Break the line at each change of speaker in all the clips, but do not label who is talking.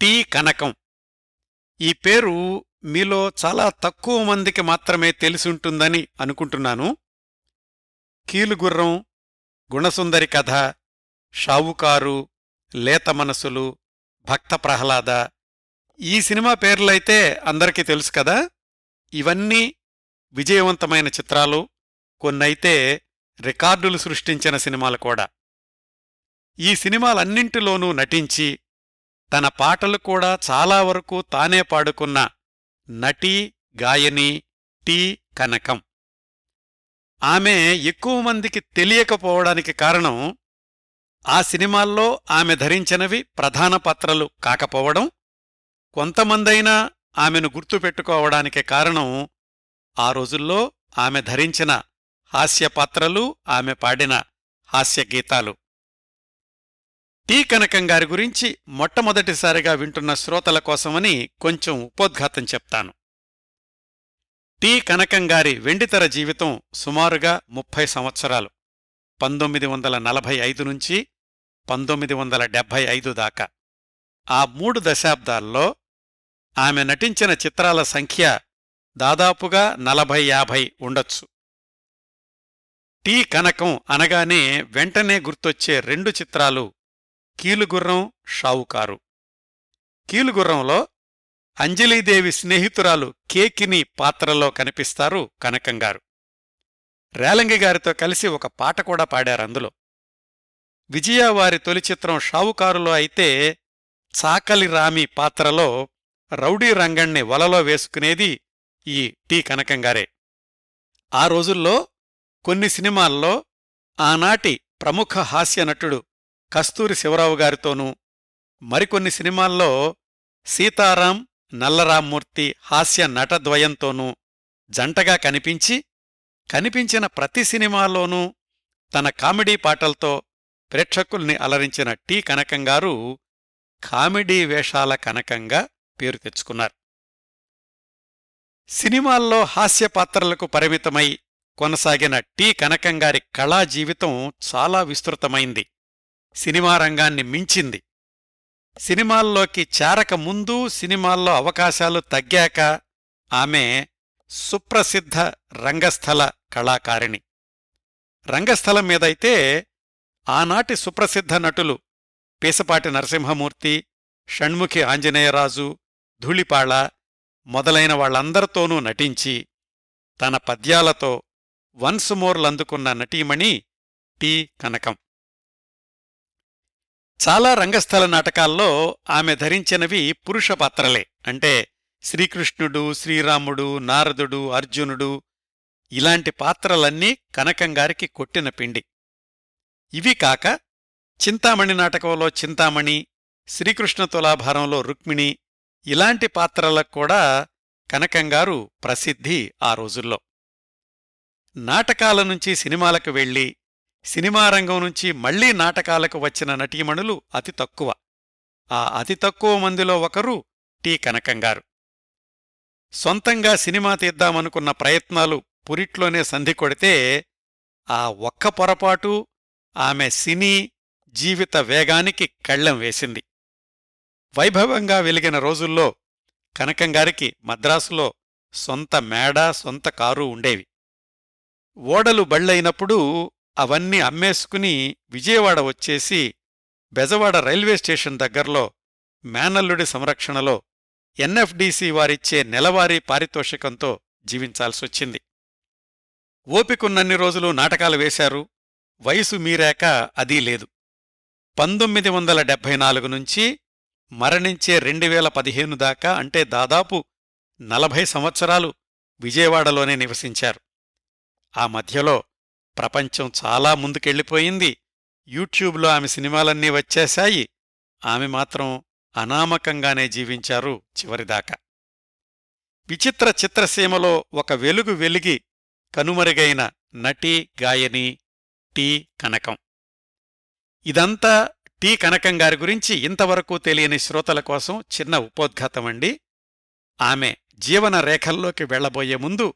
T కనకం. ఈ పేరు మీలో చాలా తక్కువ మందికి మాత్రమే తెలిసుంటుందని అనుకుంటున్నాను. కీలుగుర్రం గుణసుందరి కథ షావుకారు లేత మనసులు భక్త ప్రహ్లాద. ఈ సినిమా పేర్లైతే అందరికీ తెలుసు కదా? ఇవన్నీ విజయవంతమైన చిత్రాలు. కొన్నైతే రికార్డులు సృష్టించిన సినిమాలు కూడా. ఈ సినిమాలన్నింటిలోనూ నటించి తన పాటలు కూడా చాలా వరకు తానే పాడుకున్న నటీ గాయని టి. కనకం. ఆమె ఎక్కువ మందికి తెలియకపోవడానికి కారణం ఆ సినిమాల్లో ఆమె ధరించినవి ప్రధాన పాత్రలు కాకపోవడం కొంతమందైనా ఆమెను గుర్తుపెట్టుకోవడానికి కారణం ఆ రోజుల్లో ఆమె ధరించిన హాస్య పాత్రలు ఆమె పాడిన హాస్యగీతాలు టీ కనకం గారి గురించి మొట్టమొదటిసారిగా వింటున్న శ్రోతల కోసమని కొంచెం ఉపోద్ఘాతం చెప్తాను. టి కనకం గారి వెండితెర జీవితం సుమారుగా ముప్పై సంవత్సరాలు. పంతొమ్మిది వందల నలభై ఐదు నుంచి పంతొమ్మిది వందల డెబ్భై ఐదు దాకా. ఆ మూడు దశాబ్దాల్లో ఆమె నటించిన చిత్రాల సంఖ్య దాదాపుగా నలభై యాభై ఉండొచ్చు. టి కనకం అనగానే వెంటనే గుర్తొచ్చే రెండు చిత్రాలు కీలుగుర్రం షావుకారు. కీలుగుర్రంలో అంజలీదేవి స్నేహితురాలు కేకిని పాత్రలో కనిపిస్తారు కనకంగారు. రేలంగి గారితో కలిసి ఒక పాట కూడా పాడారందులో విజయ వారి తొలి చిత్రం షావుకారులో అయితే చాకలి రామి పాత్రలో రౌడీ రంగణ్ణి వలలో వేసుకునేది ఈ టి కనకంగారే. ఆ రోజుల్లో కొన్ని సినిమాల్లో ఆనాటి ప్రముఖ హాస్య నటుడు కస్తూరి శివరావు గారితోనూ మరికొన్ని సినిమాల్లో సీతారాం నల్లరామ్మూర్తి హాస్య నటద్వయంతోనూ జంటగా కనిపించి కనిపించిన ప్రతి సినిమాలోనూ తన కామెడీ పాటలతో ప్రేక్షకుల్ని అలరించిన టి కనకంగారు కామెడీ వేషాల కనకంగా పేరు తెచ్చుకున్నారు. సినిమాల్లో హాస్య పాత్రలకు పరిమితమై కొనసాగిన టి కనకంగారి కళా జీవితం చాలా విస్తృతమైంది. సినిమా రంగాన్ని మించింది. సినిమాల్లోకి చేరక ముందు సినిమాల్లో అవకాశాలు తగ్గాక ఆమె సుప్రసిద్ధ రంగస్థల కళాకారిణి. రంగస్థలం మీదైతే ఆనాటి సుప్రసిద్ధ నటులు పీసపాటి నరసింహమూర్తి షణ్ముఖి ఆంజనేయరాజు ధూళిపాళ మొదలైన వాళ్ళందరితోనూ నటించి తన పద్యాలతో వన్స్ మోర్లందుకున్న నటీమణి టి. కనకం. చాలా రంగస్థల నాటకాల్లో ఆమె ధరించినవి పురుష పాత్రలే. అంటే శ్రీకృష్ణుడు శ్రీరాముడు నారదుడు అర్జునుడు ఇలాంటి పాత్రలన్నీ కనకంగారికి కొట్టిన పిండి. ఇవి కాక చింతామణి నాటకంలో చింతామణి శ్రీకృష్ణ తులాభారంలో రుక్మిణి ఇలాంటి పాత్రలకు కూడా కనకంగారు ప్రసిద్ధి ఆ రోజుల్లో. నాటకాల నుంచి సినిమాలకు వెళ్ళి సినిమా రంగం నుంచి మళ్ళీ నాటకాలకు వచ్చిన నటీమణులు అతి తక్కువ. ఆ అతి తక్కువ మందిలో ఒకరు టి. కనకంగారు. సొంతంగా సినిమా తీద్దామనుకున్న ప్రయత్నాలు పురిట్లోనే సంధి కొడితే ఆ ఒక్క పొరపాటు ఆమె సినీ జీవిత వేగానికి కళ్ళెం వేసింది. వైభవంగా వెలిగిన రోజుల్లో కనకంగారికి మద్రాసులో సొంత మేడ సొంత కారు ఉండేవి. ఓడలు బళ్ళైనప్పుడు అవన్నీ అమ్మేసుకుని విజయవాడ వచ్చేసి బెజవాడ రైల్వే స్టేషన్ దగ్గర్లో మేనల్లుడి సంరక్షణలో ఎన్ఎఫ్డీసీ వారిచ్చే నెలవారీ పారితోషికంతో జీవించాల్సొచ్చింది. ఓపికున్నన్ని రోజులు నాటకాలు వేశారు. వయసు మీరాక అదీ లేదు. పంతొమ్మిది వందల డెబ్భై నాలుగు నుంచి మరణించే రెండువేల పదిహేను దాకా అంటే దాదాపు నలభై సంవత్సరాలు విజయవాడలోనే నివసించారు. ఆ మధ్యలో ప్రపంచం చాలా ముందుకెళ్ళిపోయింది. యూట్యూబ్లో ఆమె సినిమాలన్నీ వచ్చేశాయి. ఆమె మాత్రం అనామకంగానే జీవించారు చివరిదాకా. విచిత్ర చిత్రసీమలో ఒక వెలుగు వెలిగి కనుమరుగైన నటీ గాయని టి. కనకం. ఇదంతా టి. కనకం గారి గురించి ఇంతవరకు తెలియని శ్రోతల కోసం చిన్న ఉపోద్ఘాతమండి ఆమె జీవన రేఖల్లోకి వెళ్ళబోయే ముందు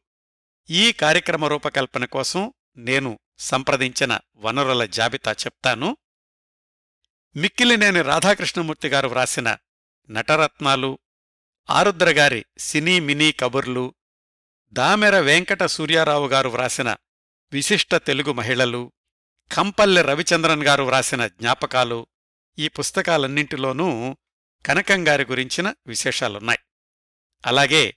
ఈ కార్యక్రమ రూపకల్పన కోసం నేను సంప్రదించిన వనరుల జాబితా చెప్తాను. మిక్కిలినేని రాధాకృష్ణమూర్తి గారు వ్రాసిన నటరత్నాలు ఆరుద్రగారి సినీ మినీ కబుర్లు దామెర వెంకట సూర్యారావు గారు వ్రాసిన విశిష్ట తెలుగు మహిళలు కంపల్లె రవిచంద్రన్ గారు వ్రాసిన జ్ఞాపకాలు ఈ పుస్తకాలన్నింటిలోనూ కనకంగారి గురించిన విశేషాలున్నాయి. అలాగే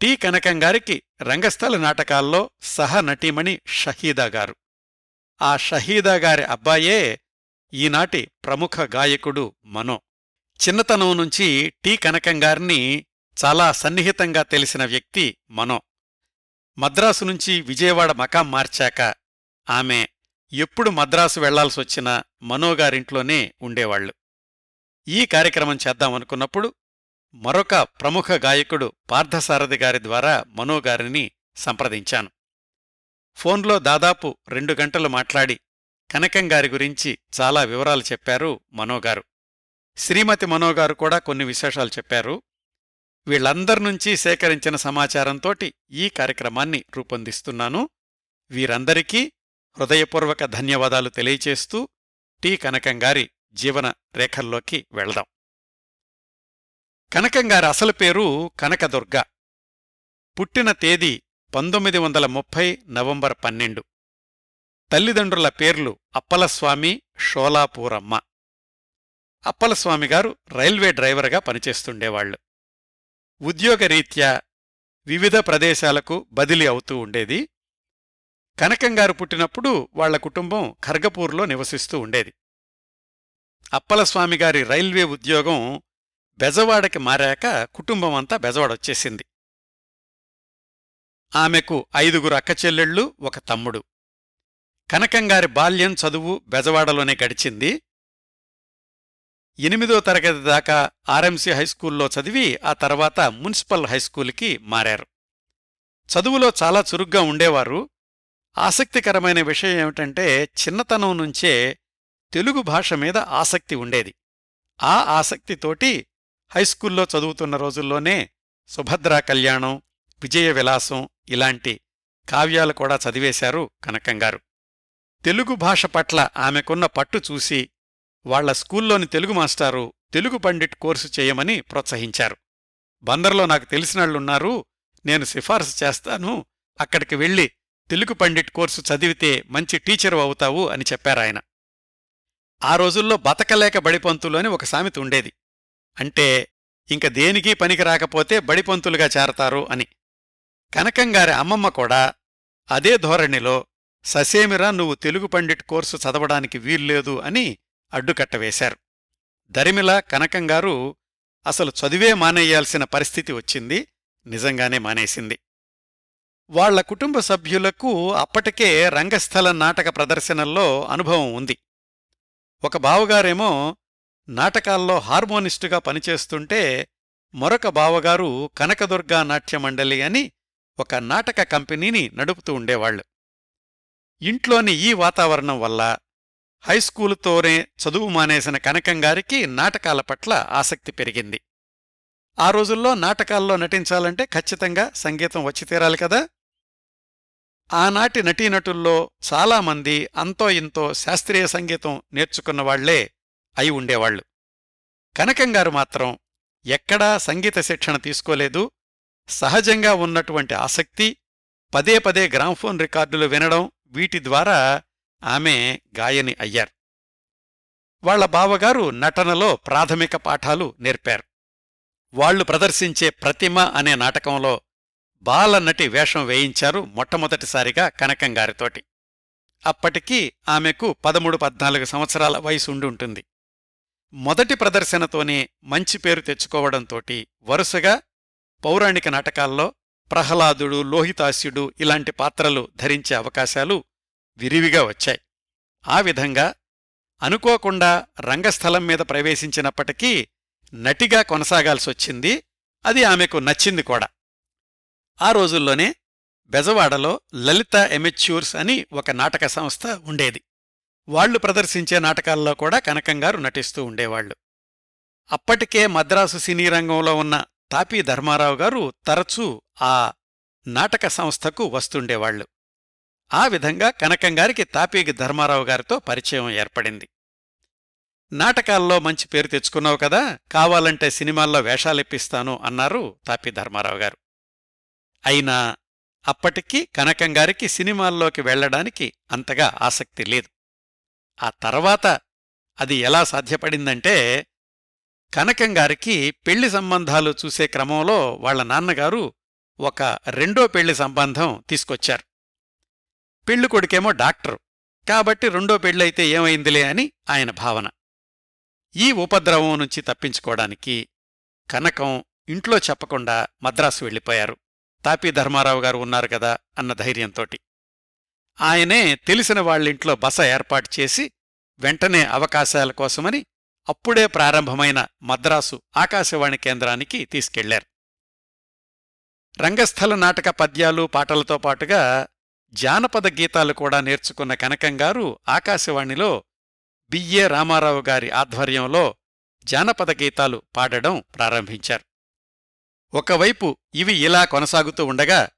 టి. కనకంగారికి రంగస్థల నాటకాల్లో సహనటీమణి షహీదా గారు. ఆ షహీదా గారి అబ్బాయే ఈనాటి ప్రముఖ గాయకుడు మనో. చిన్నతనం నుంచి టి. కనకంగారిని చాలా సన్నిహితంగా తెలిసిన వ్యక్తి మనో. మద్రాసు నుంచి విజయవాడ మకాం మార్చాక ఆమె ఎప్పుడు మద్రాసు వెళ్ళాల్సొచ్చినా మనోగారింట్లోనే ఉండేవాళ్ళు ఈ కార్యక్రమం చేద్దామనుకున్నప్పుడు మరొక ప్రముఖ గాయకుడు పార్థసారథి గారి ద్వారా మనోగారిని సంప్రదించాను. ఫోన్లో దాదాపు రెండు గంటలు మాట్లాడి కనకంగారి గురించి చాలా వివరాలు చెప్పారు మనోగారు శ్రీమతి మనోగారు కూడా కొన్ని విశేషాలు చెప్పారు. వీళ్ళందర్నుంచి సేకరించిన సమాచారంతోటి ఈ కార్యక్రమాన్ని రూపొందిస్తున్నాను. వీరందరికీ హృదయపూర్వక ధన్యవాదాలు తెలియచేస్తూ టి కనకంగారి జీవన రేఖల్లోకి వెళదాం. కనకంగారి అసలు పేరు కనకదుర్గ. పుట్టిన తేదీ పంతొమ్మిది వందల ముప్పై నవంబర్ పన్నెండు. తల్లిదండ్రుల పేర్లు అప్పలస్వామి షోలాపూరమ్మ. అప్పలస్వామిగారు రైల్వే డ్రైవర్గా పనిచేస్తుండేవాళ్ళు ఉద్యోగరీత్యా వివిధ ప్రదేశాలకు బదిలీ అవుతూ ఉండేది. కనకంగారు పుట్టినప్పుడు వాళ్ళ కుటుంబం ఖర్గపూర్లో నివసిస్తూ ఉండేది. అప్పలస్వామిగారి రైల్వే ఉద్యోగం బెజవాడకి మారాక కుటుంబమంతా బెజవాడొచ్చేసింది ఆమెకు ఐదుగురు అక్కచెల్లెళ్ళు ఒక తమ్ముడు. కనకంగారి బాల్యం చదువు బెజవాడలోనే గడిచింది. ఎనిమిదో తరగతి దాకా ఆర్ఎంసీ హైస్కూల్లో చదివి ఆ తర్వాత మున్సిపల్ హైస్కూల్కి మారారు. చదువులో చాలా చురుగ్గా ఉండేవారు. ఆసక్తికరమైన విషయం ఏమిటంటే చిన్నతనం నుంచే తెలుగు భాష మీద ఆసక్తి ఉండేది. ఆ ఆసక్తితోటి హైస్కూల్లో చదువుతున్న రోజుల్లోనే సుభద్రా కళ్యాణం విజయ విలాసం ఇలాంటి కావ్యాలు కూడా చదివేశారు కనకంగారు తెలుగు భాష పట్ల ఆమెకున్న పట్టు చూసి వాళ్ళ స్కూల్లోని తెలుగు మాస్టారు తెలుగు పండిట్ కోర్సు చేయమని ప్రోత్సహించారు. బందర్లో నాకు తెలిసినళ్ళున్నారు నేను సిఫార్సు చేస్తాను అక్కడికి వెళ్ళి తెలుగు పండిట్ కోర్సు చదివితే మంచి టీచరు అవుతావు అని చెప్పారాయన. ఆ రోజుల్లో బతకలేక బడిపంతులు అని ఒక సామెత ఉండేది. అంటే ఇంక దేనికి పనికి రాకపోతే బడిపంతులుగా చేరతారు అని. కనకంగారి అమ్మమ్మ కూడా అదే ధోరణిలో ససేమిరా నువ్వు తెలుగు పండిట్ కోర్సు చదవడానికి వీల్లేదు అని అడ్డుకట్టవేశారు దరిమిల కనకంగారు అసలు చదివే మానేయాల్సిన పరిస్థితి వచ్చింది నిజంగానే మానేసింది. వాళ్ళ కుటుంబ సభ్యులకు అప్పటికే రంగస్థల నాటక ప్రదర్శనల్లో అనుభవం ఉంది. ఒక బావగారేమో నాటకాల్లో హార్మోనిస్టుగా పనిచేస్తుంటే మరొక బావగారు కనకదుర్గా నాట్యమండలి అని ఒక నాటక కంపెనీని నడుపుతూ ఉండేవాళ్ళు ఇంట్లోని ఈ వాతావరణం వల్ల హైస్కూలుతోనే చదువు మానేసిన కనకంగారికి నాటకాల పట్ల ఆసక్తి పెరిగింది. ఆ రోజుల్లో నాటకాల్లో నటించాలంటే ఖచ్చితంగా సంగీతం వచ్చి తీరాలి కదా. ఆనాటి నటీనటుల్లో చాలామంది అంతో ఇంతో శాస్త్రీయ సంగీతం నేర్చుకున్నవాళ్ళే అయి ఉండేవాళ్ళు కనకంగారు మాత్రం ఎక్కడా సంగీత శిక్షణ తీసుకోలేదు. సహజంగా ఉన్నటువంటి ఆసక్తి పదే పదే గ్రామ్ఫోన్ రికార్డులు వినడం వీటి ద్వారా ఆమె గాయని అయ్యారు. వాళ్ళ బావగారు నటనలో ప్రాథమిక పాఠాలు నేర్పారు. వాళ్ళు ప్రదర్శించే ప్రతిమ అనే నాటకంలో బాలనటి వేషం వేయించారు మొట్టమొదటిసారిగా కనకంగారితోటి. అప్పటికి ఆమెకు పదమూడు పద్నాలుగు సంవత్సరాల వయసు ఉండుంటుంది మొదటి ప్రదర్శనతోనే మంచి పేరు తెచ్చుకోవడంతోటి వరుసగా పౌరాణిక నాటకాల్లో ప్రహ్లాదుడు లోహితాస్యుడు ఇలాంటి పాత్రలు ధరించే అవకాశాలు విరివిగా వచ్చాయి. ఆ విధంగా అనుకోకుండా రంగస్థలం మీద ప్రవేశించినప్పటికీ నటిగా కొనసాగాల్సొచ్చింది. అది ఆమెకు నచ్చింది కూడా. ఆ రోజుల్లోనే బెజవాడలో లలిత ఎమెచ్యూర్స్ అని ఒక నాటక సంస్థ ఉండేది. వాళ్ళు ప్రదర్శించే నాటకాల్లో కూడా కనకంగారు నటిస్తూ ఉండేవాళ్ళు అప్పటికే మద్రాసు సినీ రంగంలో ఉన్న తాపీ ధర్మారావు గారు తరచూ ఆ నాటక సంస్థకు వస్తుండేవాళ్ళు ఆ విధంగా కనకంగారికి తాపీగి ధర్మారావు గారితో పరిచయం ఏర్పడింది. నాటకాల్లో మంచి పేరు తెచ్చుకున్నావు కదా కావాలంటే సినిమాల్లో వేషాలిప్పిస్తాను అన్నారు తాపి ధర్మారావు గారు. అయినా అప్పటికి కనకంగారికి సినిమాల్లోకి వెళ్ళడానికి అంతగా ఆసక్తి లేదు. ఆ తర్వాత అది ఎలా సాధ్యపడిందంటే కనకంగారికి పెళ్ళి సంబంధాలు చూసే క్రమంలో వాళ్ళ నాన్నగారు ఒక రెండో పెళ్ళి సంబంధం తీసుకొచ్చారు. పెళ్ళి కొడుకేమో డాక్టరు. కాబట్టి రెండో పెళ్ళైతే ఏమైందిలే అని ఆయన భావన. ఈ ఉపద్రవం నుంచి తప్పించుకోవడానికి కనకం ఇంట్లో చెప్పకుండా మద్రాసు వెళ్ళిపోయారు. తాపీ ధర్మారావు గారు ఉన్నారు కదా అన్న ధైర్యంతోటి. ఆయనే తెలిసిన వాళ్ళింట్లో బస ఏర్పాటు చేసి వెంటనే అవకాశాల కోసమని అప్పుడే ప్రారంభమైన మద్రాసు ఆకాశవాణి కేంద్రానికి తీసుకెళ్ళారు. రంగస్థల నాటక పద్యాలు పాటలతో పాటుగా జానపద గీతాలు కూడా నేర్చుకున్న కనకంగారు ఆకాశవాణిలో బియ్యే రామారావు గారి ఆధ్వర్యంలో జానపద గీతాలు పాడడం ప్రారంభించారు. ఒకవైపు ఇవి ఇలా కొనసాగుతూ ఉండగా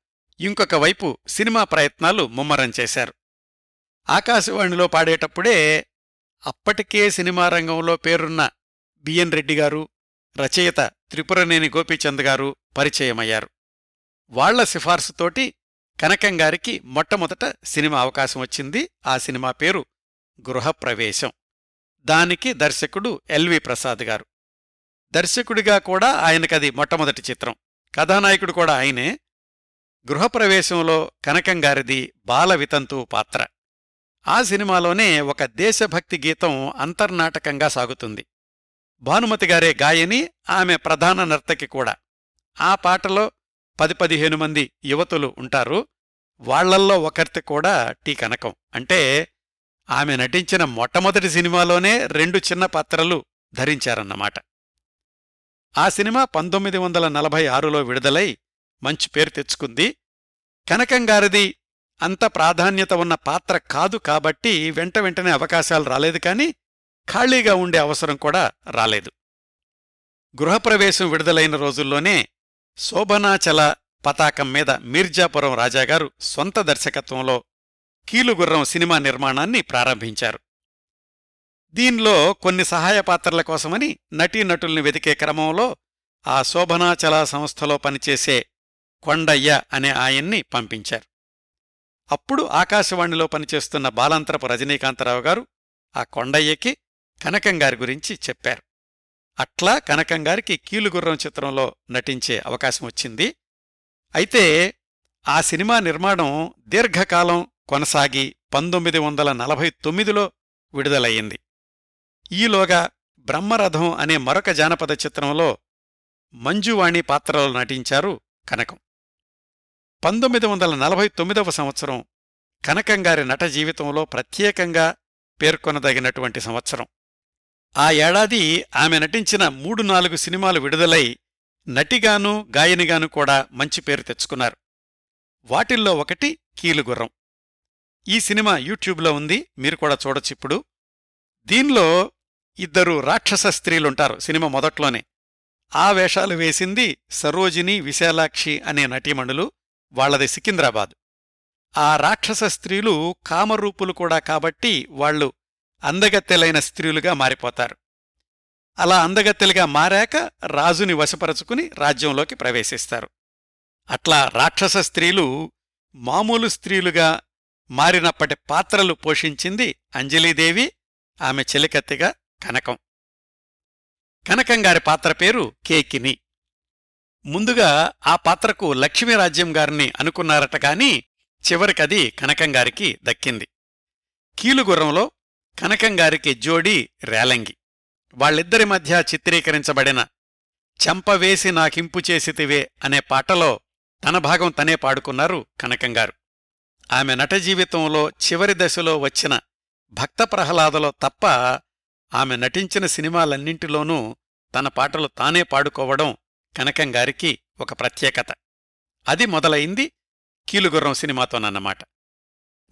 ఇంకొక వైపు సినిమా ప్రయత్నాలు ముమ్మరం చేశారు. ఆకాశవాణిలో పాడేటప్పుడే అప్పటికే సినిమా రంగంలో పేరున్న బిఎన్ రెడ్డి గారు రచయిత త్రిపురనేని గోపీచంద్ గారు పరిచయమయ్యారు. వాళ్ళ సిఫార్సుతోటి కనకంగారికి మొట్టమొదట సినిమా అవకాశం వచ్చింది. ఆ సినిమా పేరు గృహప్రవేశం. దానికి దర్శకుడు ఎల్వి ప్రసాద్ గారు. దర్శకుడిగా కూడా ఆయనకది మొట్టమొదటి చిత్రం. కథానాయకుడు కూడా ఆయనే. గృహప్రవేశంలో కనకంగారిది బాలవితంతు పాత్ర. ఆ సినిమాలోనే ఒక దేశభక్తి గీతం అంతర్నాటకంగా సాగుతుంది. భానుమతి గారే గాయని ఆమె ప్రధాన నర్తకి కూడా. ఆ పాటలో పది పదిహేను మంది యువతులు ఉంటారు. వాళ్ళల్లో ఒకరితి కూడా టీ కనకం. అంటే ఆమె నటించిన మొట్టమొదటి సినిమాలోనే రెండు చిన్న పాత్రలు ధరించారన్నమాట. ఆ సినిమా పంతొమ్మిది వందల నలభై ఆరులో విడుదలై మంచి పేరు తెచ్చుకుంది. కనకంగారిది అంత ప్రాధాన్యత ఉన్న పాత్ర కాదు కాబట్టి వెంట వెంటనే అవకాశాలు రాలేదు కాని ఖాళీగా ఉండే అవసరం కూడా రాలేదు. గృహప్రవేశం విడుదలైన రోజుల్లోనే శోభనాచల పతాకం మీద మీర్జాపురం రాజాగారు సొంత దర్శకత్వంలో కీలుగుర్రం సినిమా నిర్మాణాన్ని ప్రారంభించారు. దీనిలో కొన్ని సహాయ పాత్రల కోసమని నటీనటుల్ని వెతికే క్రమంలో ఆ శోభనాచల సంస్థలో పనిచేసే కొండయ్య అనే ఆయన్ని పంపించారు. అప్పుడు ఆకాశవాణిలో పనిచేస్తున్న బాలాంతరపు రజనీకాంతరావు గారు ఆ కొండయ్యకి కనకంగారి గురించి చెప్పారు. అట్లా కనకంగారికి కీలుగుర్రం చిత్రంలో నటించే అవకాశం వచ్చింది. అయితే ఆ సినిమా నిర్మాణం దీర్ఘకాలం కొనసాగి పంతొమ్మిది వందల నలభై తొమ్మిదిలో విడుదలయ్యింది. ఈలోగా బ్రహ్మరథం అనే మరొక జానపద చిత్రంలో మంజువాణి పాత్రలో నటించారు కనకం. పంతొమ్మిది వందల నలభై తొమ్మిదవ సంవత్సరం కనకంగారి నట జీవితంలో ప్రత్యేకంగా పేర్కొనదగినటువంటి సంవత్సరం. ఆ ఏడాది ఆమె నటించిన మూడు నాలుగు సినిమాలు విడుదలై నటిగాను గాయనిగాను కూడా మంచి పేరు తెచ్చుకున్నారు. వాటిల్లో ఒకటి కీలుగుర్రం. ఈ సినిమా యూట్యూబ్లో ఉంది మీరు కూడా చూడొచ్చిప్పుడు దీనిలో ఇద్దరు రాక్షస స్త్రీలుంటారు సినిమా మొదట్లోనే. ఆ వేషాలు వేసింది సరోజిని విశాలాక్షి అనే నటీమణులు. వాళ్ళది సికింద్రాబాద్. ఆ రాక్షస స్త్రీలు కామరూపులు కూడా కాబట్టి వాళ్ళు అందగత్తెలైన స్త్రీలుగా మారిపోతారు. అలా అందగత్తెలుగా మారాక రాజుని వశపరచుకుని రాజ్యంలోకి ప్రవేశిస్తారు. అట్లా రాక్షస స్త్రీలు మామూలు స్త్రీలుగా మారినప్పటి పాత్రలు పోషించింది అంజలీదేవి ఆమె చెలికత్తెగా కనకం. కనకంగారి పాత్ర పేరు కేకిని. ముందుగా ఆ పాత్రకు లక్ష్మీరాజ్యం గారిని అనుకున్నారట కాని చివరికది కనకంగారికి దక్కింది. కీలుగుర్రంలో కనకంగారికి జోడీ రేలంగి. వాళ్ళిద్దరి మధ్య చిత్రీకరించబడిన చెంపవేసి నాకింపు చేసితివే అనే పాటలో తన భాగం తనే పాడుకున్నారు కనకంగారు ఆమె నట జీవితంలో చివరి దశలో వచ్చిన భక్త ప్రహ్లాదలో తప్ప ఆమె నటించిన సినిమాలన్నింటిలోనూ తన పాటలు తానే పాడుకోవడం కనకంగారికి ఒక ప్రత్యేకత. అది మొదలైంది కీలుగుర్రం సినిమాతోనన్నమాట.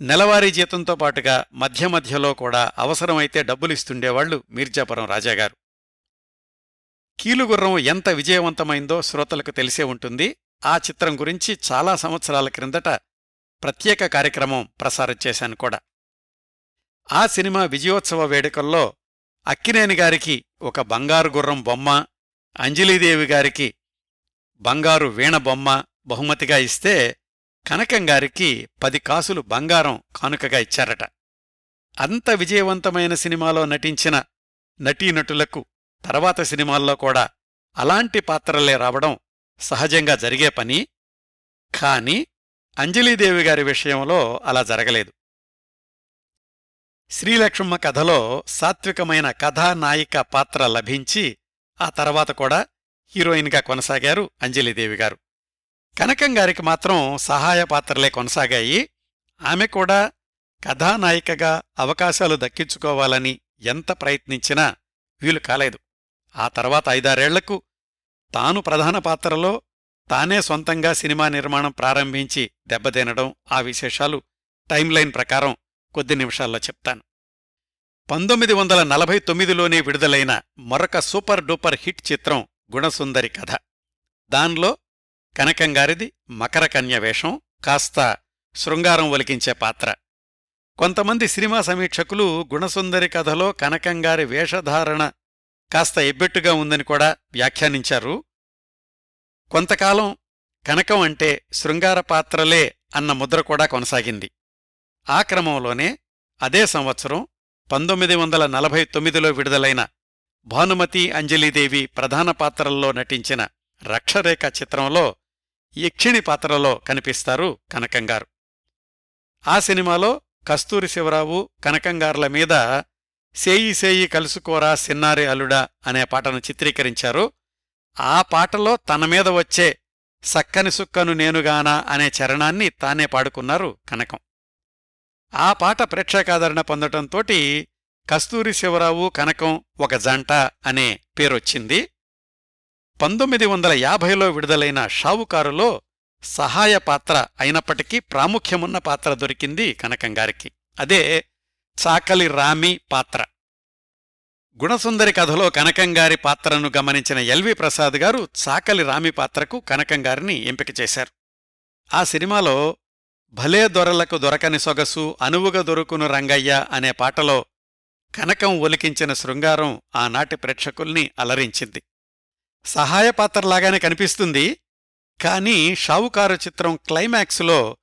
నెలవారీ జీతంతో పాటుగా మధ్య మధ్యలో కూడా అవసరమైతే డబ్బులిస్తుండేవాళ్ళు మీర్జాపురం రాజాగారు. కీలుగుర్రం ఎంత విజయవంతమైందో శ్రోతలకు తెలిసే ఉంటుంది. ఆ చిత్రం గురించి చాలా సంవత్సరాల క్రిందట ప్రత్యేక కార్యక్రమం ప్రసారం చేశాను కూడా. ఆ సినిమా విజయోత్సవ వేడుకల్లో అక్కినేని గారికి ఒక బంగారు గుర్రం బొమ్మ అంజలీదేవి గారికి బంగారు వీణ బొమ్మ బహుమతిగా ఇస్తే కనకం గారికి పది కాసులు బంగారం కానుకగా ఇచ్చారట. అంత విజయవంతమైన సినిమాలో నటించిన నటీనటులకు తర్వాత సినిమాల్లో కూడా అలాంటి పాత్రలే రావడం సహజంగా జరిగే పని. కాని అంజలీదేవి గారి విషయంలో అలా జరగలేదు. శ్రీలక్ష్మ కథలో సాత్వికమైన కథానాయిక పాత్ర లభించి ఆ తర్వాత కూడా హీరోయిన్గా కొనసాగారు అంజలిదేవి గారు. కనకం గారికి మాత్రం సహాయ పాత్రలే కొనసాగాయి. ఆమె కూడా కథానాయికగా అవకాశాలు దక్కించుకోవాలని ఎంత ప్రయత్నించినా వీలు కాలేదు. ఆ తర్వాత ఐదారేళ్ళకు తాను ప్రధాన పాత్రలో తానే సొంతంగా సినిమా నిర్మాణం ప్రారంభించి దెబ్బతినడం ఆ విశేషాలు టైంలైన్ ప్రకారం కొద్ది నిమిషాల్లో చెప్తాను. పంతొమ్మిది వందల నలభై తొమ్మిదిలోనే విడుదలైన మరొక సూపర్ డూపర్ హిట్ చిత్రం గుణసుందరి కథ. దాన్లో కనకంగారిది మకరకన్య వేషం కాస్త శృంగారం ఒలికించే పాత్ర. కొంతమంది సినిమా సమీక్షకులు గుణసుందరి కథలో కనకంగారి వేషధారణ కాస్త ఎబ్బెట్టుగా ఉందని కూడా వ్యాఖ్యానించారు. కొంతకాలం కనకం అంటే శృంగార పాత్రలే అన్న ముద్ర కూడా కొనసాగింది. ఆ క్రమంలోనే అదే సంవత్సరం పంతొమ్మిది వందల నలభై తొమ్మిదిలో విడుదలైన భానుమతి అంజలీదేవి ప్రధాన పాత్రల్లో నటించిన రక్షరేఖ చిత్రంలో యక్షిణి పాత్రలో కనిపిస్తారు కనకంగారు. ఆ సినిమాలో కస్తూరి శివరావు కనకంగార్ల మీద సేయి సేయి కలుసుకోరా సిన్నారి అలుడా అనే పాటను చిత్రీకరించారు. ఆ పాటలో తన మీద వచ్చే సక్కని సుక్కను నేనుగానా అనే చరణాన్ని తానే పాడుకున్నారు కనకం. ఆ పాట ప్రేక్షకాదరణ పొందటంతోటి కస్తూరి శివరావు కనకం ఒక జంట అనే పేరొచ్చింది. పంతొమ్మిది వందల యాభైలో విడుదలైన షావుకారులో సహాయ పాత్ర అయినప్పటికీ ప్రాముఖ్యమున్న పాత్ర దొరికింది కనకంగారికి అదే చాకలి రామి పాత్ర. గుణసుందరి కథలో కనకంగారి పాత్రను గమనించిన ఎల్వి ప్రసాద్ గారు చాకలి రామి పాత్రకు కనకంగారిని ఎంపిక చేశారు. ఆ సినిమాలో భలే దొరలకు దొరకని సొగసు అనువుగా దొరుకును రంగయ్య అనే పాటలో కనకం ఒలికించిన శృంగారం ఆనాటి ప్రేక్షకుల్ని అలరించింది. సహాయ పాత్రలాగానే కనిపిస్తుంది కానీ షావుకారు చిత్రం క్లైమాక్స్లో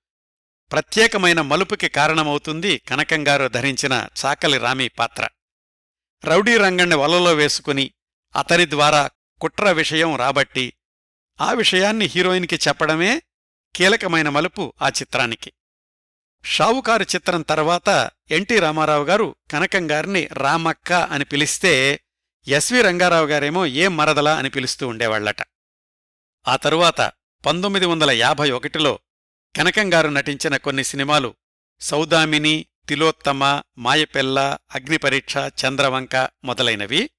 ప్రత్యేకమైన మలుపుకి కారణమవుతుంది కనకంగారు ధరించిన చాకలి రామి పాత్ర. రౌడీ రంగణ్ణి వలలో వేసుకుని అతని ద్వారా కుట్ర విషయం రాబట్టి ఆ విషయాన్ని హీరోయిన్కి చెప్పడమే కీలకమైన మలుపు ఆ చిత్రానికి. షావుకారు చిత్రం తర్వాత ఎన్టీ రామారావు గారు కనకంగారిని రామక్క అని పిలిస్తే ఎస్వి రంగారావు గారేమో ఏం మరదలా అని పిలుస్తూ ఉండేవాళ్ళట ఆ తరువాత పంతొమ్మిది వందల యాభై ఒకటిలో కనకంగారు నటించిన కొన్ని సినిమాలు సౌదామిని తిలోత్తమ మాయపెల్ల అగ్నిపరీక్ష చంద్రవంక మొదలైనవి.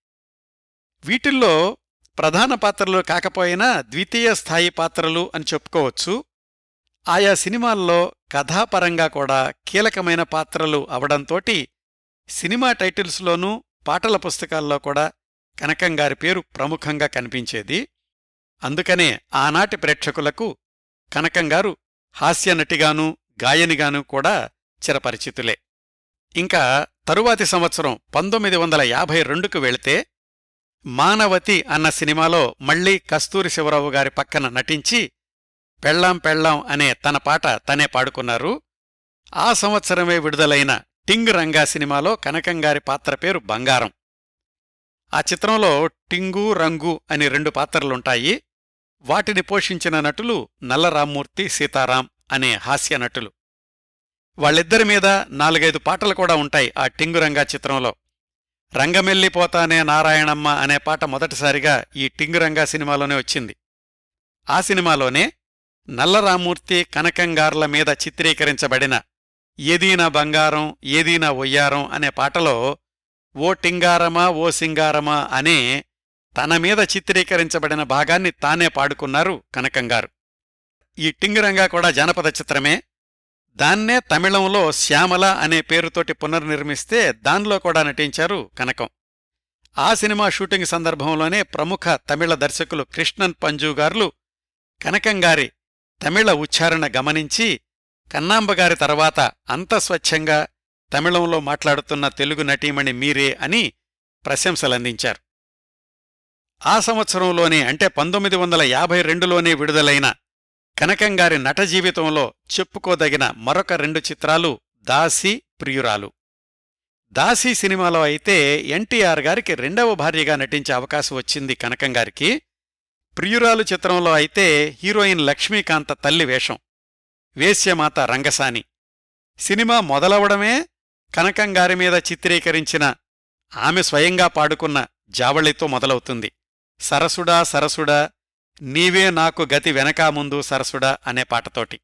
వీటిల్లో ప్రధాన పాత్రలు కాకపోయినా ద్వితీయ స్థాయి పాత్రలు అని చెప్పుకోవచ్చు. ఆయా సినిమాల్లో కథాపరంగా కూడా కీలకమైన పాత్రలు అవడంతోటి సినిమా టైటిల్స్లోనూ పాటల పుస్తకాల్లో కూడా కనకంగారి పేరు ప్రముఖంగా కనిపించేది. అందుకనే ఆనాటి ప్రేక్షకులకు కనకంగారు హాస్యనటిగానూ గాయనిగానూ కూడా చిరపరిచితులే. ఇంకా తరువాతి సంవత్సరం పంతొమ్మిది వందల యాభై రెండుకు వెళితే మానవతి అన్న సినిమాలో మళ్ళీ కస్తూరి శివరావు గారి పక్కన నటించి పెళ్ళాం పెళ్ళాం అనే తన పాట తనే పాడుకున్నారు. ఆ సంవత్సరమే విడుదలైన టింగ్ రంగా సినిమాలో కనకంగారి పాత్ర పేరు బంగారం. ఆ చిత్రంలో టింగు రంగు అని రెండు పాత్రలుంటాయి. వాటిని పోషించిన నటులు నల్లరామ్మూర్తి సీతారాం అనే హాస్య నటులు. వాళ్ళిద్దరి మీద నాలుగైదు పాటలు కూడా ఉంటాయి ఆ టింగురంగా చిత్రంలో. రంగమెల్లిపోతానే నారాయణమ్మ అనే పాట మొదటిసారిగా ఈ టింగురంగా సినిమాలోనే వచ్చింది. ఆ సినిమాలోనే నల్లరామూర్తి కనకంగార్ల మీద చిత్రీకరించబడిన ఏదీనా బంగారం ఏదీనా ఒయ్యారం అనే పాటలో ఓ టింగారమా ఓ సింగారమా అనే తన మీద చిత్రీకరించబడిన భాగాన్ని తానే పాడుకున్నారు కనకంగారు. ఈ టింగిరంగా కూడా జానపద చిత్రమే. దాన్నే తమిళంలో శ్యామల అనే పేరుతోటి పునర్నిర్మిస్తే దానిలో కూడా నటించారు కనకం. ఆ సినిమా షూటింగ్ సందర్భంలోనే ప్రముఖ తమిళ దర్శకులు కృష్ణన్ పంజుగార్లు కనకంగారి తమిళ ఉచ్చారణ గమనించి కన్నాంబగారి తర్వాత అంత స్వచ్ఛంగా తమిళంలో మాట్లాడుతున్న తెలుగు నటీమణి మీరే అని ప్రశంసలందించారు. ఆ సంవత్సరంలోనే అంటే పంతొమ్మిది వందల యాభై రెండులోనే విడుదలైన కనకంగారి నట జీవితంలో చెప్పుకోదగిన మరొక రెండు చిత్రాలు దాసి ప్రియురాలు. దాసి సినిమాలో అయితే ఎన్టీఆర్ గారికి రెండవ భార్యగా నటించే అవకాశం వచ్చింది కనకంగారికి ప్రియురాలు చిత్రంలో అయితే హీరోయిన్ లక్ష్మీకాంత తల్లి వేషం. వేశ్యమాత రంగసాని. సినిమా మొదలవడమే కనకంగారి మీద చిత్రీకరించిన ఆమె స్వయంగా పాడుకున్న జావళితో మొదలవుతుంది. సరసుడా సరసుడా నీవే నాకు గతి వెనకా ముందు సరసుడా అనే పాటతోటి.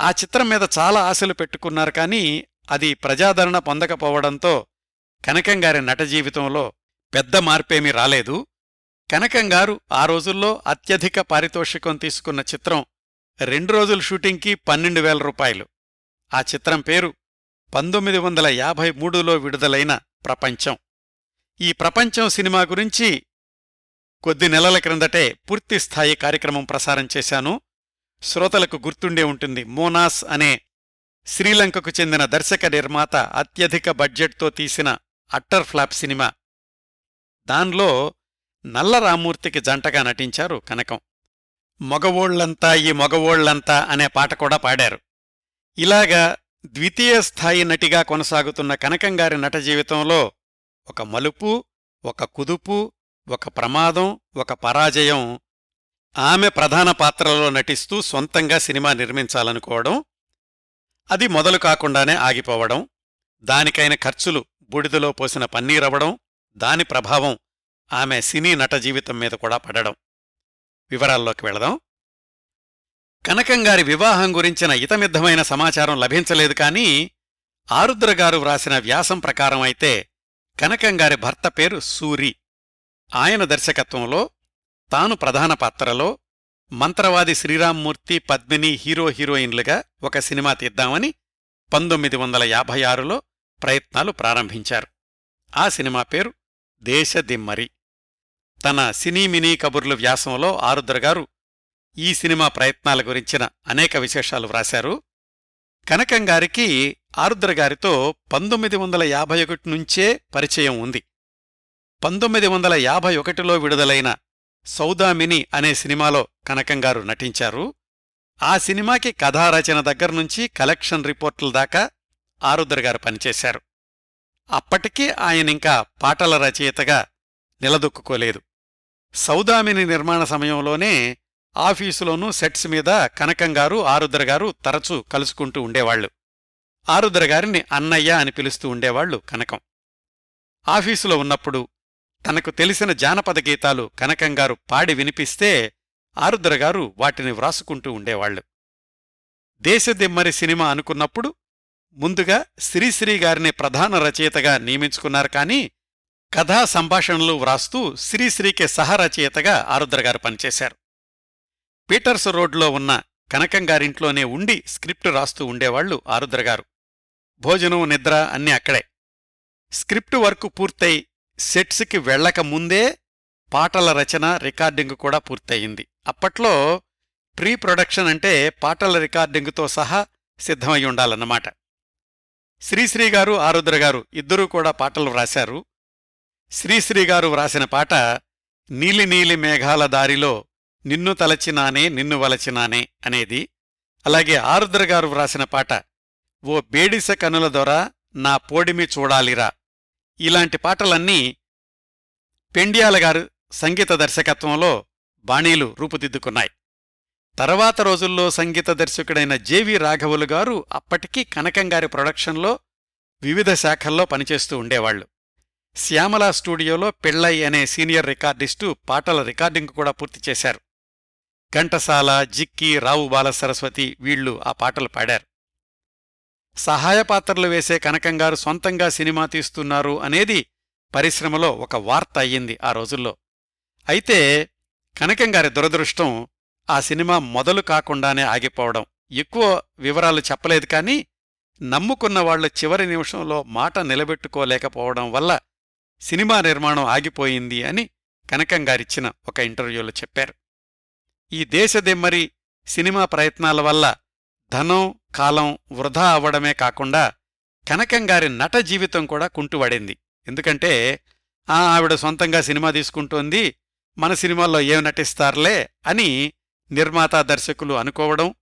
ఆ చిత్రం మీద చాలా ఆశలు పెట్టుకున్నారు కానీ అది ప్రజాదరణ పొందకపోవడంతో కనకంగారి నట జీవితంలో పెద్ద మార్పేమీ రాలేదు. కనకంగారు ఆ రోజుల్లో అత్యధిక పారితోషికం తీసుకున్న చిత్రం రెండు రోజుల షూటింగ్కి పన్నెండు వేల రూపాయలు. ఆ చిత్రం పేరు పంతొమ్మిది వందల యాభై మూడులో విడుదలైన ప్రపంచం. ఈ ప్రపంచం సినిమా గురించి కొద్ది నెలల క్రిందటే పూర్తిస్థాయి కార్యక్రమం ప్రసారం చేశాను. శ్రోతలకు గుర్తుండే ఉంటుంది మోనాస్ అనే శ్రీలంకకు చెందిన దర్శక నిర్మాత అత్యధిక బడ్జెట్తో తీసిన అట్టర్ ఫ్లాప్ సినిమా. దాన్లో నల్లరామమూర్తికి జంటగా నటించారు కనకం. మగవోళ్ళంతా ఈ మగవోళ్ళంతా అనే పాట కూడా పాడారు. ఇలాగా ద్వితీయ స్థాయి నటిగా కొనసాగుతున్న కనకంగారి నట జీవితంలో ఒక మలుపు ఒక కుదుపు ఒక ప్రమాదం ఒక పరాజయం ఆమె ప్రధాన పాత్రలో నటిస్తూ సొంతంగా సినిమా నిర్మించాలనుకోవడం అది మొదలు కాకుండానే ఆగిపోవడం దానికైన ఖర్చులు బూడిదలో పోసిన పన్నీరవ్వడం దాని ప్రభావం ఆమె సినీ నట జీవితం మీద కూడా పడడం. వివరాల్లోకి వెళదాం. కనకంగారి వివాహం గురించిన ఇతమిద్దమైన సమాచారం లభించలేదు కానీ ఆరుద్రగారు వ్రాసిన వ్యాసం ప్రకారం అయితే కనకంగారి భర్త పేరు సూరి. ఆయన దర్శకత్వంలో తాను ప్రధాన పాత్రలో మంత్రవాది శ్రీరామ్మూర్తి పద్మిని హీరో హీరోయిన్లుగా ఒక సినిమా తీద్దామని పంతొమ్మిది వందల యాభై ఆరులో ప్రయత్నాలు ప్రారంభించారు. ఆ సినిమా పేరు దేశదిమ్మరి. తన సినీమినీ కబుర్లు వ్యాసంలో ఆరుద్రగారు ఈ సినిమా ప్రయత్నాల గురించిన అనేక విశేషాలు వ్రాశారు. కనకంగారికి ఆరుద్రగారితో పంతొమ్మిది వందల యాభై ఒకటి నుంచే పరిచయం ఉంది. పంతొమ్మిది వందల యాభై ఒకటిలో విడుదలైన సౌదామిని అనే సినిమాలో కనకంగారు నటించారు. ఆ సినిమాకి కథారచన దగ్గర్నుంచి కలెక్షన్ రిపోర్టుల దాకా ఆరుద్రగారు పనిచేశారు. అప్పటికీ ఆయనింకా పాటల రచయితగా నిలదొక్కుకోలేదు. సౌదామిని నిర్మాణ సమయంలోనే ఆఫీసులోనూ సెట్స్ మీద కనకంగారు ఆరుద్రగారు తరచూ కలుసుకుంటూ ఉండేవాళ్ళు ఆరుద్రగారిని అన్నయ్య అని పిలుస్తూ ఉండేవాళ్ళు కనకం. ఆఫీసులో ఉన్నప్పుడు తనకు తెలిసిన జానపద గీతాలు కనకంగారు పాడి వినిపిస్తే ఆరుద్రగారు వాటిని వ్రాసుకుంటూ ఉండేవాళ్ళు దేశదిమ్మరి సినిమా అనుకున్నప్పుడు ముందుగా శ్రీశ్రీ గారిని ప్రధాన రచయితగా నియమించుకున్నారు కానీ కథా సంభాషణలు వ్రాస్తూ శ్రీశ్రీకే సహరచయితగా ఆరుద్రగారు పనిచేశారు. పీటర్స్ రోడ్లో ఉన్న కనకంగారింట్లోనే ఉండి స్క్రిప్ట్ రాస్తూ ఉండేవాళ్ళు ఆరుద్రగారు భోజనం నిద్ర అన్నీ అక్కడే. స్క్రిప్ట్ వర్క్ పూర్తయి సెట్స్కి వెళ్ళక ముందే పాటల రచన రికార్డింగ్ కూడా పూర్తయింది. అప్పట్లో ప్రీ ప్రొడక్షన్ అంటే పాటల రికార్డింగుతో సహా సిద్ధమై ఉండాలన్నమాట. శ్రీశ్రీ గారు ఆరుద్ర గారు ఇద్దరూ కూడా పాటలు వ్రాశారు. శ్రీశ్రీ గారు వ్రాసిన పాట నీలి నీలి మేఘాల దారిలో నిన్ను తలచినానే నిన్ను వలచినానే అనేది. అలాగే ఆరుద్ర గారు వ్రాసిన పాట ఓ బేడిస కనుల దొర నా పోడిమి చూడాలిరా ఇలాంటి పాటలన్నీ పెండ్యాల గారు సంగీత దర్శకత్వంలో బాణీలు రూపుదిద్దుకున్నాయి. తర్వాత రోజుల్లో సంగీత దర్శకుడైన జేవి రాఘవులు గారు అప్పటికీ కనకంగారి ప్రొడక్షన్లో వివిధ శాఖల్లో పనిచేస్తూ ఉండేవాళ్ళు శ్యామల స్టూడియోలో పెళ్ళై అనే సీనియర్ రికార్డిస్టు పాటల రికార్డింగ్ కూడా పూర్తి చేశారు. ఘంటసాల జిక్కి రావు బాలసరస్వతి వీళ్ళు ఆ పాటలు పాడారు. సహాయ పాత్రలు వేసే కనకంగారు సొంతంగా సినిమా తీస్తున్నారు అనేది పరిశ్రమలో ఒక వార్త అయ్యింది ఆ రోజుల్లో. అయితే కనకంగారి దురదృష్టం ఆ సినిమా మొదలు కాకుండానే ఆగిపోవడం. ఎక్కువ వివరాలు చెప్పలేదు కానీ నమ్ముకున్న వాళ్ళు చివరి నిమిషంలో మాట నిలబెట్టుకోలేకపోవడం వల్ల సినిమా నిర్మాణం ఆగిపోయింది అని కనకంగారిచ్చిన ఒక ఇంటర్వ్యూలో చెప్పారు. ఈ దేశదెమ్మరి సినిమా ప్రయత్నాల వల్ల ధనం కాలం వృధా అవ్వడమే కాకుండా కనకంగారి నట జీవితం కూడా కుంటువడింది ఎందుకంటే ఆ ఆవిడ సొంతంగా సినిమా తీసుకుంటోంది మన సినిమాల్లో ఏం నటిస్తారులే అని నిర్మాత దర్శకులు అనుకోవడం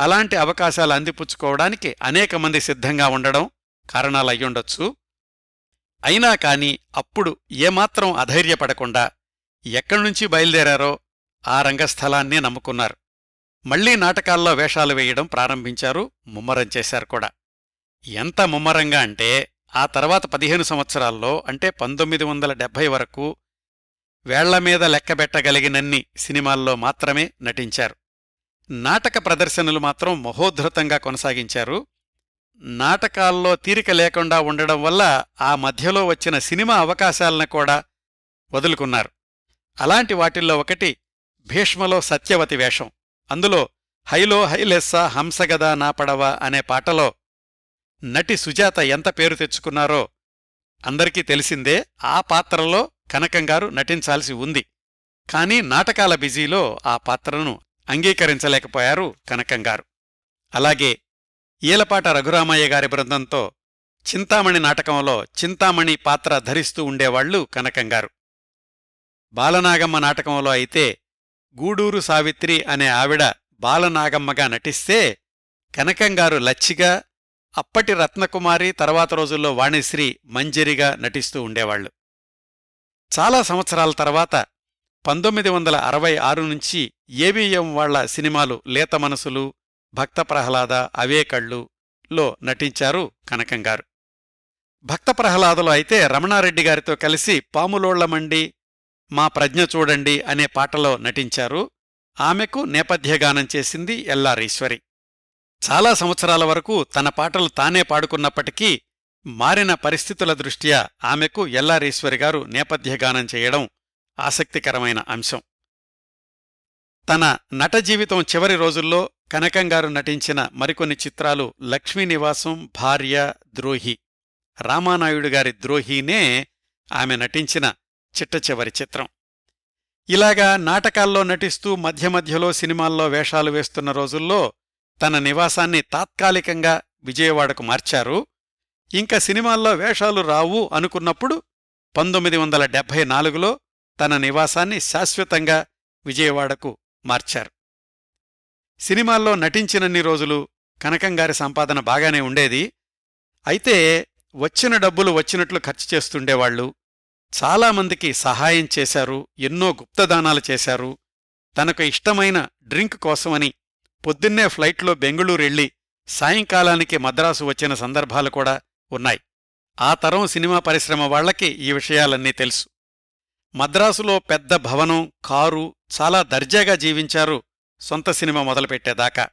అలాంటి అవకాశాలు అందిపుచ్చుకోవడానికి అనేక మంది సిద్ధంగా ఉండడం కారణాలయ్యుండొచ్చు అయినా కాని అప్పుడు ఏమాత్రం అధైర్యపడకుండా ఎక్కడ్నుంచి బయలుదేరారో ఆ రంగస్థలాన్నే నమ్ముకున్నారు. మళ్ళీ నాటకాల్లో వేషాలు వేయడం ప్రారంభించారు ముమ్మరం చేశారు కూడా. ఎంత ముమ్మరంగా అంటే ఆ తర్వాత పదిహేను సంవత్సరాల్లో అంటే పంతొమ్మిది వందల డెబ్భై వరకు వేళ్ళమీద లెక్కబెట్టగలిగినన్ని సినిమాల్లో మాత్రమే నటించారు. నాటక ప్రదర్శనలు మాత్రం మహోద్ధృతంగా కొనసాగించారు. నాటకాల్లో తీరిక లేకుండా ఉండడం వల్ల ఆ మధ్యలో వచ్చిన సినిమా అవకాశాలను కూడా వదులుకున్నారు. అలాంటి వాటిల్లో ఒకటి భీష్మలో సత్యవతి వేషం. అందులో హైలో హైలెస్సా హంసగదా నా పడవ అనే పాటలో నటి సుజాత ఎంత పేరు తెచ్చుకున్నారో అందరికీ తెలిసిందే ఆ పాత్రలో కనకంగారు నటించాల్సి ఉంది. కాని నాటకాల బిజీలో ఆ పాత్రను అంగీకరించలేకపోయారు కనకంగారు అలాగే ఈలపాట రఘురామయ్య గారి బృందంతో చింతామణి నాటకంలో చింతామణి పాత్ర ధరిస్తూ ఉండేవాళ్ళు కనకంగారు బాలనాగమ్మ నాటకంలో అయితే గూడూరు సావిత్రి అనే ఆవిడ బాలనాగమ్మగా నటిస్తే కనకంగారు లచ్చిగా అప్పటి రత్నకుమారి తర్వాత రోజుల్లో వాణిశ్రీ మంజరిగా నటిస్తూ ఉండేవాళ్ళు చాలా సంవత్సరాల తర్వాత పంతొమ్మిది వందల అరవై ఆరు నుంచి ఏవిఎం వాళ్ళ సినిమాలు లేత మనసులు భక్త ప్రహ్లాద అవే కళ్ళు లో నటించారు కనకంగారు భక్త ప్రహ్లాదలో అయితే రమణారెడ్డి గారితో కలిసి పాములోళ్ళమండి మా ప్రజ్ఞ చూడండి అనే పాటలో నటించారు. ఆమెకు నేపథ్యగానం చేసింది ఎల్లారీశ్వరి చాలా సంవత్సరాల వరకు తన పాటలు తానే పాడుకున్నప్పటికీ మారిన పరిస్థితుల దృష్ట్యా ఆమెకు ఎల్లారీశ్వరి గారు నేపథ్యగానం చేయడం ఆసక్తికరమైన అంశం. తన నట జీవితం చివరి రోజుల్లో కనకంగారు నటించిన మరికొన్ని చిత్రాలు లక్ష్మీనివాసం భార్య ద్రోహి రామానాయుడు గారి ద్రోహినే ఆమె నటించిన చిట్ట చివరి చిత్రం. ఇలాగా నాటకాల్లో నటిస్తూ మధ్య మధ్యలో సినిమాల్లో వేషాలు వేస్తున్న రోజుల్లో తన నివాసాన్ని తాత్కాలికంగా విజయవాడకు మార్చారు ఇంకా సినిమాల్లో వేషాలు రావు అనుకున్నప్పుడు పంతొమ్మిది వందల డెబ్భై నాలుగులో తన నివాసాన్ని శాశ్వతంగా విజయవాడకు మార్చారు. సినిమాల్లో నటించినన్ని రోజులు కనకంగారి సంపాదన బాగానే ఉండేది. అయితే వచ్చిన డబ్బులు వచ్చినట్లు ఖర్చు చేస్తుండేవాళ్ళు చాలామందికి సహాయం చేశారు ఎన్నో గుప్తదానాలు చేశారు. తనకు ఇష్టమైన డ్రింక్ కోసమని పొద్దున్నే ఫ్లైట్లో బెంగుళూరెళ్ళి సాయంకాలానికి మద్రాసు వచ్చిన సందర్భాలు కూడా ఉన్నాయి. ఆ తరం సినిమా పరిశ్రమ వాళ్ళకి ఈ విషయాలన్నీ తెలుసు. మద్రాసులో పెద్ద భవనం కారు చాలా దర్జాగా జీవించారు సొంత సినిమా మొదలుపెట్టేదాకా.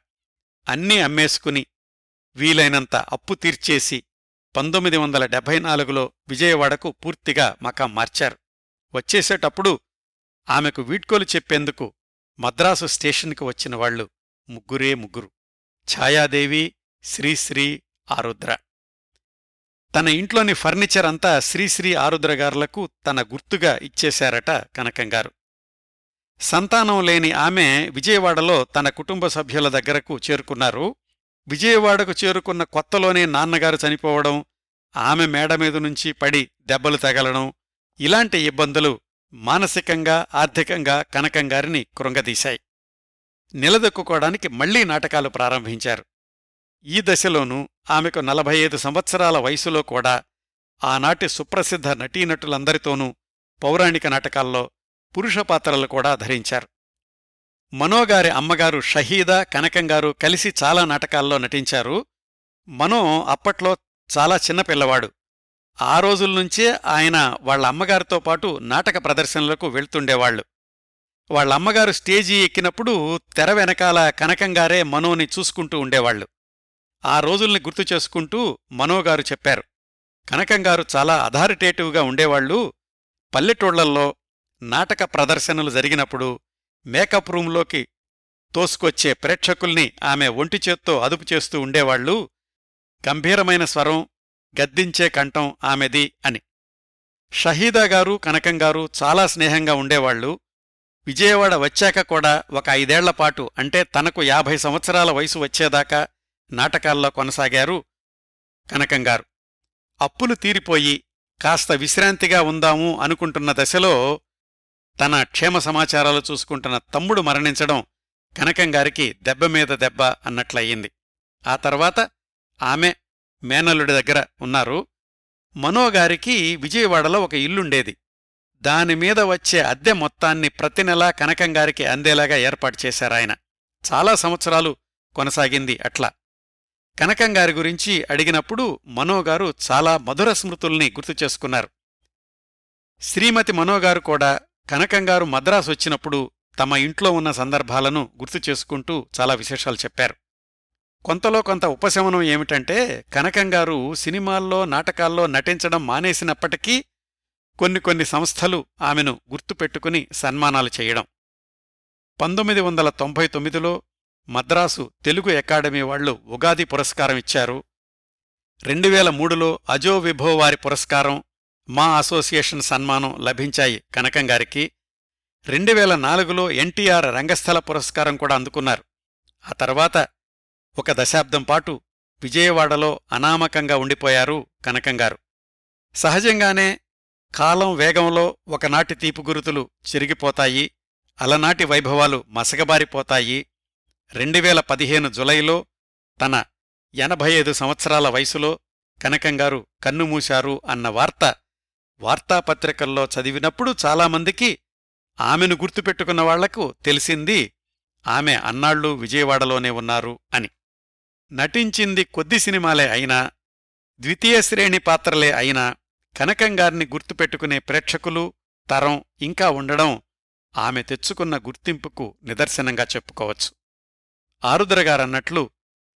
అన్నీ అమ్మేసుకుని వీలైనంత అప్పు తీర్చేసి పంతొమ్మిది వందల డెబ్భై నాలుగులో విజయవాడకు పూర్తిగా మకాం మార్చారు. వచ్చేసేటప్పుడు ఆమెకు వీడ్కోలు చెప్పేందుకు మద్రాసు స్టేషన్కి వచ్చిన వాళ్ళు ముగ్గురే ముగ్గురు. ఛాయాదేవి శ్రీశ్రీ ఆరుద్ర. తన ఇంట్లోని ఫర్నిచర్ అంతా శ్రీశ్రీ ఆరుద్రగారులకు తన గుర్తుగా ఇచ్చేశారట కనకంగారు సంతానం లేని ఆమె విజయవాడలో తన కుటుంబ సభ్యుల దగ్గరకు చేరుకున్నారు. విజయవాడకు చేరుకున్న కొత్తలోనే నాన్నగారు చనిపోవడం ఆమె మేడ మీద నుంచి పడి దెబ్బలు తగలడం ఇలాంటి ఇబ్బందులు మానసికంగా ఆర్థికంగా కనకంగారిని కృంగదీశాయి. నిలదొక్కుకోవడానికి మళ్ళీ నాటకాలు ప్రారంభించారు. ఈ దశలోనూ ఆమెకు నలభై ఐదు సంవత్సరాల వయసులో కూడా ఆనాటి సుప్రసిద్ధ నటీనటులందరితోనూ పౌరాణిక నాటకాల్లో పురుష పాత్రలు కూడా ధరించారు. మనోగారి అమ్మగారు షహీదా కనకంగారు కలిసి చాలా నాటకాల్లో నటించారు. మనో అప్పట్లో చాలా చిన్నపిల్లవాడు ఆ రోజుల్నుంచే ఆయన వాళ్ళ అమ్మగారితో పాటు నాటక ప్రదర్శనలకు వెళ్తుండేవాళ్ళు వాళ్ళ అమ్మగారు స్టేజీ ఎక్కినప్పుడు తెర వెనకాల కనకంగారే మనోని చూసుకుంటూ ఉండేవాళ్ళు ఆ రోజుల్ని గుర్తు చేసుకుంటూ మనోగారు చెప్పారు. కనకంగారు చాలా అథారిటేటివ్గా ఉండేవాళ్ళు పల్లెటూళ్ళల్లో నాటక ప్రదర్శనలు జరిగినప్పుడు మేకప్ రూంలోకి తోసుకొచ్చే ప్రేక్షకుల్ని ఆమె ఒంటి చేత్తో అదుపు చేస్తూ ఉండేవాళ్ళు గంభీరమైన స్వరం గద్దించే కంఠం ఆమెది అని. షహీదా గారు కనకంగారు చాలా స్నేహంగా ఉండేవాళ్ళు విజయవాడ వచ్చాక కూడా ఒక ఐదేళ్ళపాటు అంటే తనకు యాభై సంవత్సరాల వయసు వచ్చేదాకా నాటకాల్లో కొనసాగారు కనకంగారు. అప్పులు తీరిపోయి కాస్త విశ్రాంతిగా ఉందాము అనుకుంటున్న దశలో తన క్షేమ సమాచారాలు చూసుకుంటున్న తమ్ముడు మరణించడం కనకంగారికి దెబ్బ మీద దెబ్బ అన్నట్లయింది. ఆ తర్వాత ఆమె మేనల్లుడి దగ్గర ఉన్నారు. మనోగారికి విజయవాడలో ఒక ఇల్లుండేది. దానిమీద వచ్చే అద్దె మొత్తాన్ని ప్రతి నెలా కనకంగారికి అందేలాగా ఏర్పాటు చేశారాయన. చాలా సంవత్సరాలు కొనసాగింది అట్లా. కనకంగారి గురించి అడిగినప్పుడు మనోగారు చాలా మధుర స్మృతుల్ని గుర్తు చేసుకున్నారు. శ్రీమతి మనోగారు కూడా కనకంగారు మద్రాసు వచ్చినప్పుడు తమ ఇంట్లో ఉన్న సందర్భాలను గుర్తు చేసుకుంటూ చాలా విశేషాలు చెప్పారు. కొంతలో కొంత ఉపశమనం ఏమిటంటే కనకంగారు సినిమాల్లో నాటకాల్లో నటించడం మానేసినప్పటికీ కొన్ని కొన్ని సంస్థలు ఆమెను గుర్తుపెట్టుకుని సన్మానాలు చేయడం. పంతొమ్మిది వందల తొంభై తొమ్మిదిలో మద్రాసు తెలుగు అకాడమీ వాళ్ళు ఉగాది పురస్కారం ఇచ్చారు. రెండు వేల మూడులో అజో విభో వారి పురస్కారం మా అసోసియేషన్ సన్మానం లభించాయి కనకంగారికి రెండు వేల నాలుగులో ఎన్టీఆర్ రంగస్థల పురస్కారం కూడా అందుకున్నారు. ఆ తర్వాత ఒక దశాబ్దం పాటు విజయవాడలో అనామకంగా ఉండిపోయారు కనకంగారు సహజంగానే కాలం వేగంలో ఒకనాటి తీపుగురుతులు చిరిగిపోతాయి అలనాటి వైభవాలు మసగబారిపోతాయి రెండువేల పదిహేను జులైలో తన ఎనభై ఐదు సంవత్సరాల వయసులో కనకంగారు కన్నుమూశారు అన్న వార్త వార్తాపత్రికల్లో చదివినప్పుడు చాలామందికి ఆమెను గుర్తుపెట్టుకున్న వాళ్ళకు తెలిసింది ఆమె అన్నాళ్ళు విజయవాడలోనే ఉన్నారు అని. నటించింది కొద్ది సినిమాలే అయినా ద్వితీయ శ్రేణి పాత్రలే అయినా కనకంగారిని గుర్తుపెట్టుకునే ప్రేక్షకులు తరం ఇంకా ఉండడం ఆమె తెచ్చుకున్న గుర్తింపుకు నిదర్శనంగా చెప్పుకోవచ్చు. ఆరుద్రగారన్నట్లు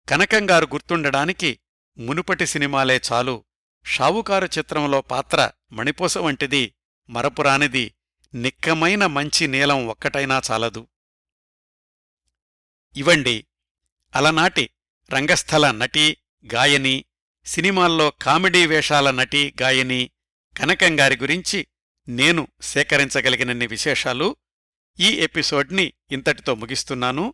కనకంగారు గుర్తుండడానికి మునుపటి సినిమాలే చాలు. షావుకారు చిత్రంలో పాత్ర మణిపూస వంటిది మరపురానిది నిక్కమైన మంచి నీలం ఒక్కటైనా చాలదు. ఇవండి. అలనాటి రంగస్థల నటి గాయని సినిమాల్లో కామెడీ వేషాల నటి గాయని కనకంగారి గురించి నేను సేకరించగలిగినన్ని విశేషాలు ఈ ఎపిసోడ్ని ఇంతటితో ముగిస్తున్నాను.